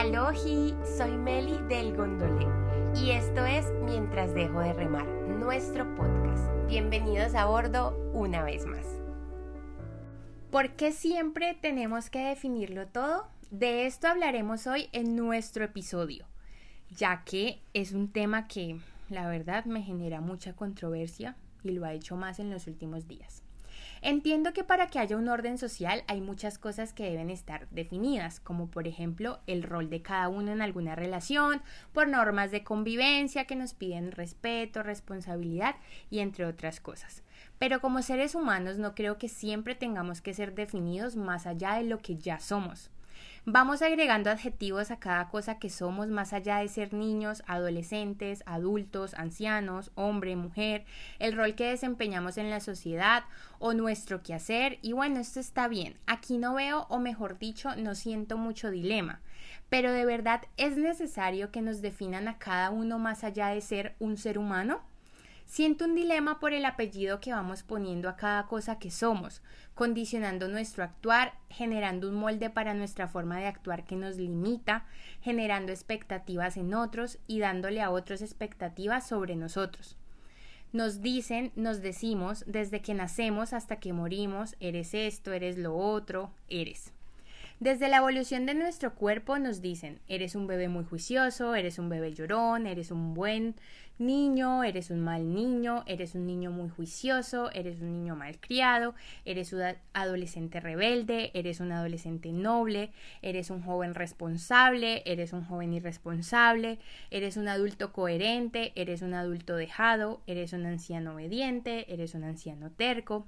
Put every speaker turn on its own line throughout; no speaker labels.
Alohi, soy Meli del Gondolé y esto es Mientras dejo de remar, nuestro podcast. Bienvenidos a bordo una vez más. ¿Por qué siempre tenemos que definirlo todo? De esto hablaremos hoy en nuestro episodio, ya que es un tema que la verdad me genera mucha controversia y lo ha hecho más en los últimos días. Entiendo que para que haya un orden social hay muchas cosas que deben estar definidas, como por ejemplo el rol de cada uno en alguna relación, por normas de convivencia que nos piden respeto, responsabilidad y entre otras cosas. Pero como seres humanos no creo que siempre tengamos que ser definidos más allá de lo que ya somos. Vamos agregando adjetivos a cada cosa que somos más allá de ser niños, adolescentes, adultos, ancianos, hombre, mujer, el rol que desempeñamos en la sociedad o nuestro quehacer. Y bueno, esto está bien. Aquí no veo, o mejor dicho, no siento mucho dilema. Pero de verdad es necesario que nos definan a cada uno más allá de ser un ser humano. Siento un dilema por el apellido que vamos poniendo a cada cosa que somos, condicionando nuestro actuar, generando un molde para nuestra forma de actuar que nos limita, generando expectativas en otros y dándole a otros expectativas sobre nosotros. Nos dicen, nos decimos, desde que nacemos hasta que morimos, eres esto, eres lo otro, eres. Desde la evolución de nuestro cuerpo nos dicen, eres un bebé muy juicioso, eres un bebé llorón, eres un buen niño, eres un mal niño, eres un niño muy juicioso, eres un niño malcriado, eres un adolescente rebelde, eres un adolescente noble, eres un joven responsable, eres un joven irresponsable, eres un adulto coherente, eres un adulto dejado, eres un anciano obediente, eres un anciano terco.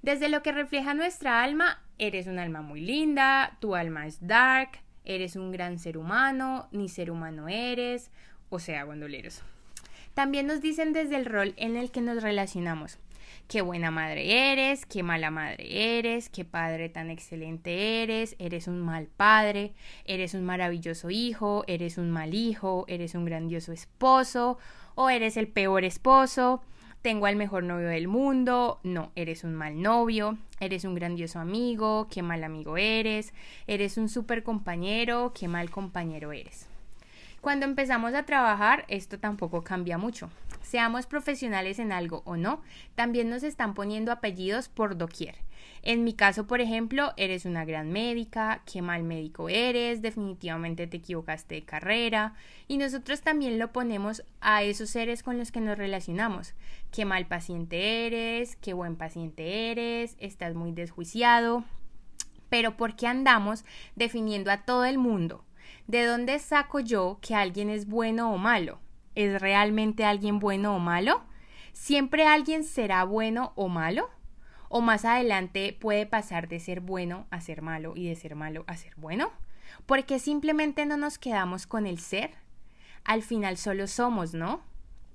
Desde lo que refleja nuestra alma, eres un alma muy linda, tu alma es dark, eres un gran ser humano, ni ser humano eres, o sea, gondoleros. También nos dicen desde el rol en el que nos relacionamos. Qué buena madre eres, qué mala madre eres, qué padre tan excelente eres, eres un mal padre, eres un maravilloso hijo, eres un mal hijo, eres un grandioso esposo o eres el peor esposo, tengo al mejor novio del mundo, no, eres un mal novio, eres un grandioso amigo, qué mal amigo eres, eres un super compañero, qué mal compañero eres. Cuando empezamos a trabajar, esto tampoco cambia mucho. Seamos profesionales en algo o no, también nos están poniendo apellidos por doquier. En mi caso, por ejemplo, eres una gran médica, qué mal médico eres, definitivamente te equivocaste de carrera, y nosotros también lo ponemos a esos seres con los que nos relacionamos. Qué mal paciente eres, qué buen paciente eres, estás muy desjuiciado. Pero ¿por qué andamos definiendo a todo el mundo? ¿De dónde saco yo que alguien es bueno o malo? ¿Es realmente alguien bueno o malo? ¿Siempre alguien será bueno o malo? ¿O más adelante puede pasar de ser bueno a ser malo y de ser malo a ser bueno? ¿Por qué simplemente no nos quedamos con el ser? Al final solo somos, ¿no?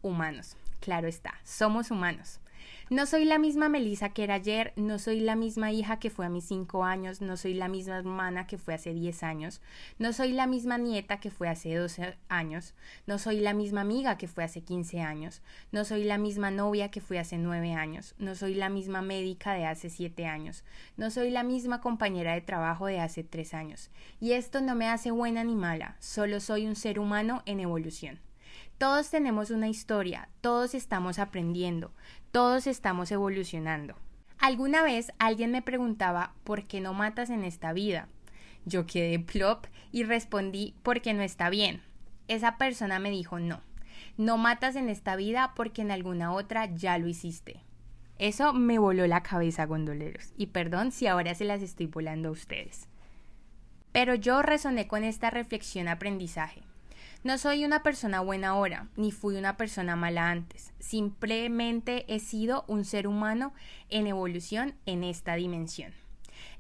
Humanos. Claro está, somos humanos. No soy la misma Melissa que era ayer, no soy la misma hija que fue a mis cinco años, no soy la misma hermana que fue hace diez años, no soy la misma nieta que fue hace doce años, no soy la misma amiga que fue hace quince años, no soy la misma novia que fue hace nueve años, no soy la misma médica de hace siete años, no soy la misma compañera de trabajo de hace tres años. Y esto no me hace buena ni mala, solo soy un ser humano en evolución. Todos tenemos una historia, todos estamos aprendiendo, todos estamos evolucionando. Alguna vez alguien me preguntaba ¿por qué no matas en esta vida? Yo quedé plop y respondí porque no está bien. Esa persona me dijo no, no matas en esta vida porque en alguna otra ya lo hiciste. Eso me voló la cabeza, gondoleros, y perdón si ahora se las estoy volando a ustedes. Pero yo resoné con esta reflexión aprendizaje. No soy una persona buena ahora, ni fui una persona mala antes. Simplemente he sido un ser humano en evolución en esta dimensión.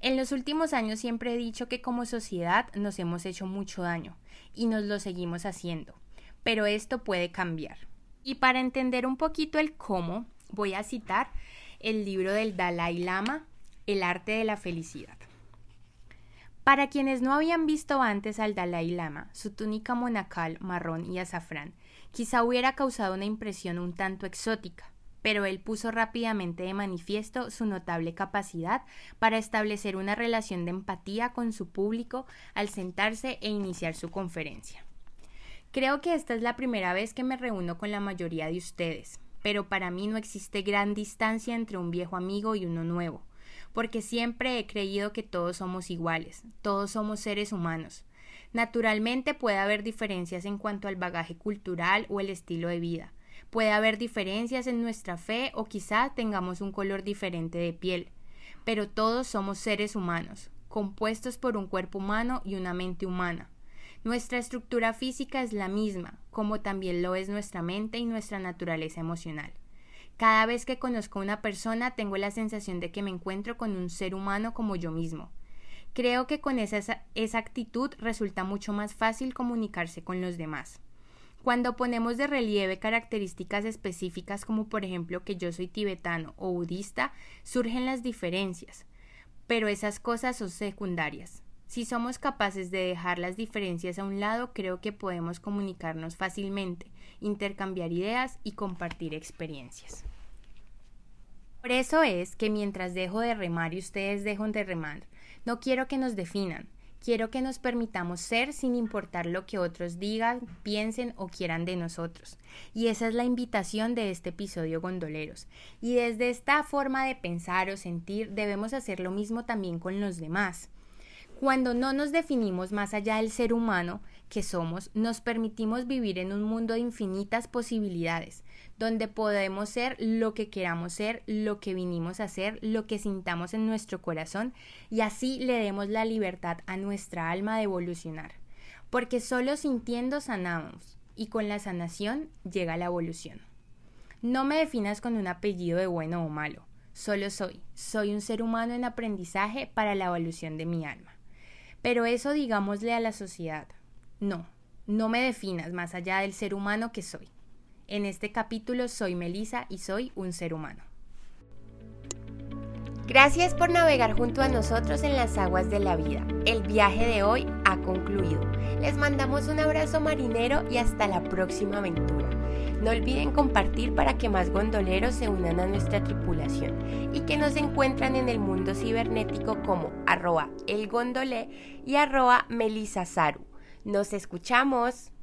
En los últimos años siempre he dicho que como sociedad nos hemos hecho mucho daño y nos lo seguimos haciendo, pero esto puede cambiar. Y para entender un poquito el cómo, voy a citar el libro del Dalai Lama, El arte de la felicidad. Para quienes no habían visto antes al Dalai Lama, su túnica monacal marrón y azafrán quizá hubiera causado una impresión un tanto exótica, pero él puso rápidamente de manifiesto su notable capacidad para establecer una relación de empatía con su público al sentarse e iniciar su conferencia. Creo que esta es la primera vez que me reúno con la mayoría de ustedes, pero para mí no existe gran distancia entre un viejo amigo y uno nuevo, porque siempre he creído que todos somos iguales, todos somos seres humanos. Naturalmente puede haber diferencias en cuanto al bagaje cultural o el estilo de vida, Puede haber diferencias en nuestra fe o quizá tengamos un color diferente de piel, pero todos somos seres humanos, compuestos por un cuerpo humano y una mente humana. Nuestra estructura física es la misma, como también lo es nuestra mente y nuestra naturaleza emocional. Cada vez que conozco a una persona tengo la sensación de que me encuentro con un ser humano como yo mismo. Creo que con esa, esa actitud resulta mucho más fácil comunicarse con los demás. Cuando ponemos de relieve características específicas como por ejemplo que yo soy tibetano o budista, surgen las diferencias, pero esas cosas son secundarias. Si somos capaces de dejar las diferencias a un lado, creo que podemos comunicarnos fácilmente, intercambiar ideas y compartir experiencias. Por eso es que mientras dejo de remar y ustedes dejan de remar, no quiero que nos definan, Quiero que nos permitamos ser sin importar lo que otros digan, piensen o quieran de nosotros. Y esa es la invitación de este episodio Gondoleros. Y desde esta forma de pensar o sentir debemos hacer lo mismo también con los demás. Cuando no nos definimos más allá del ser humano que somos, nos permitimos vivir en un mundo de infinitas posibilidades, donde podemos ser lo que queramos ser, lo que vinimos a ser, lo que sintamos en nuestro corazón y así le demos la libertad a nuestra alma de evolucionar. Porque solo sintiendo sanamos y con la sanación llega la evolución. No me definas con un apellido de bueno o malo, solo soy, soy un ser humano en aprendizaje para la evolución de mi alma. Pero eso digámosle a la sociedad, no, no me definas más allá del ser humano que soy. En este capítulo soy Melisa y soy un ser humano. Gracias por navegar junto a nosotros en las aguas de la vida. El viaje de hoy ha concluido. Les mandamos un abrazo marinero y hasta la próxima aventura. No olviden compartir para que más gondoleros se unan a nuestra tripulación y que nos encuentran en el mundo cibernético como arroba elgondolé y arroba. Nos escuchamos.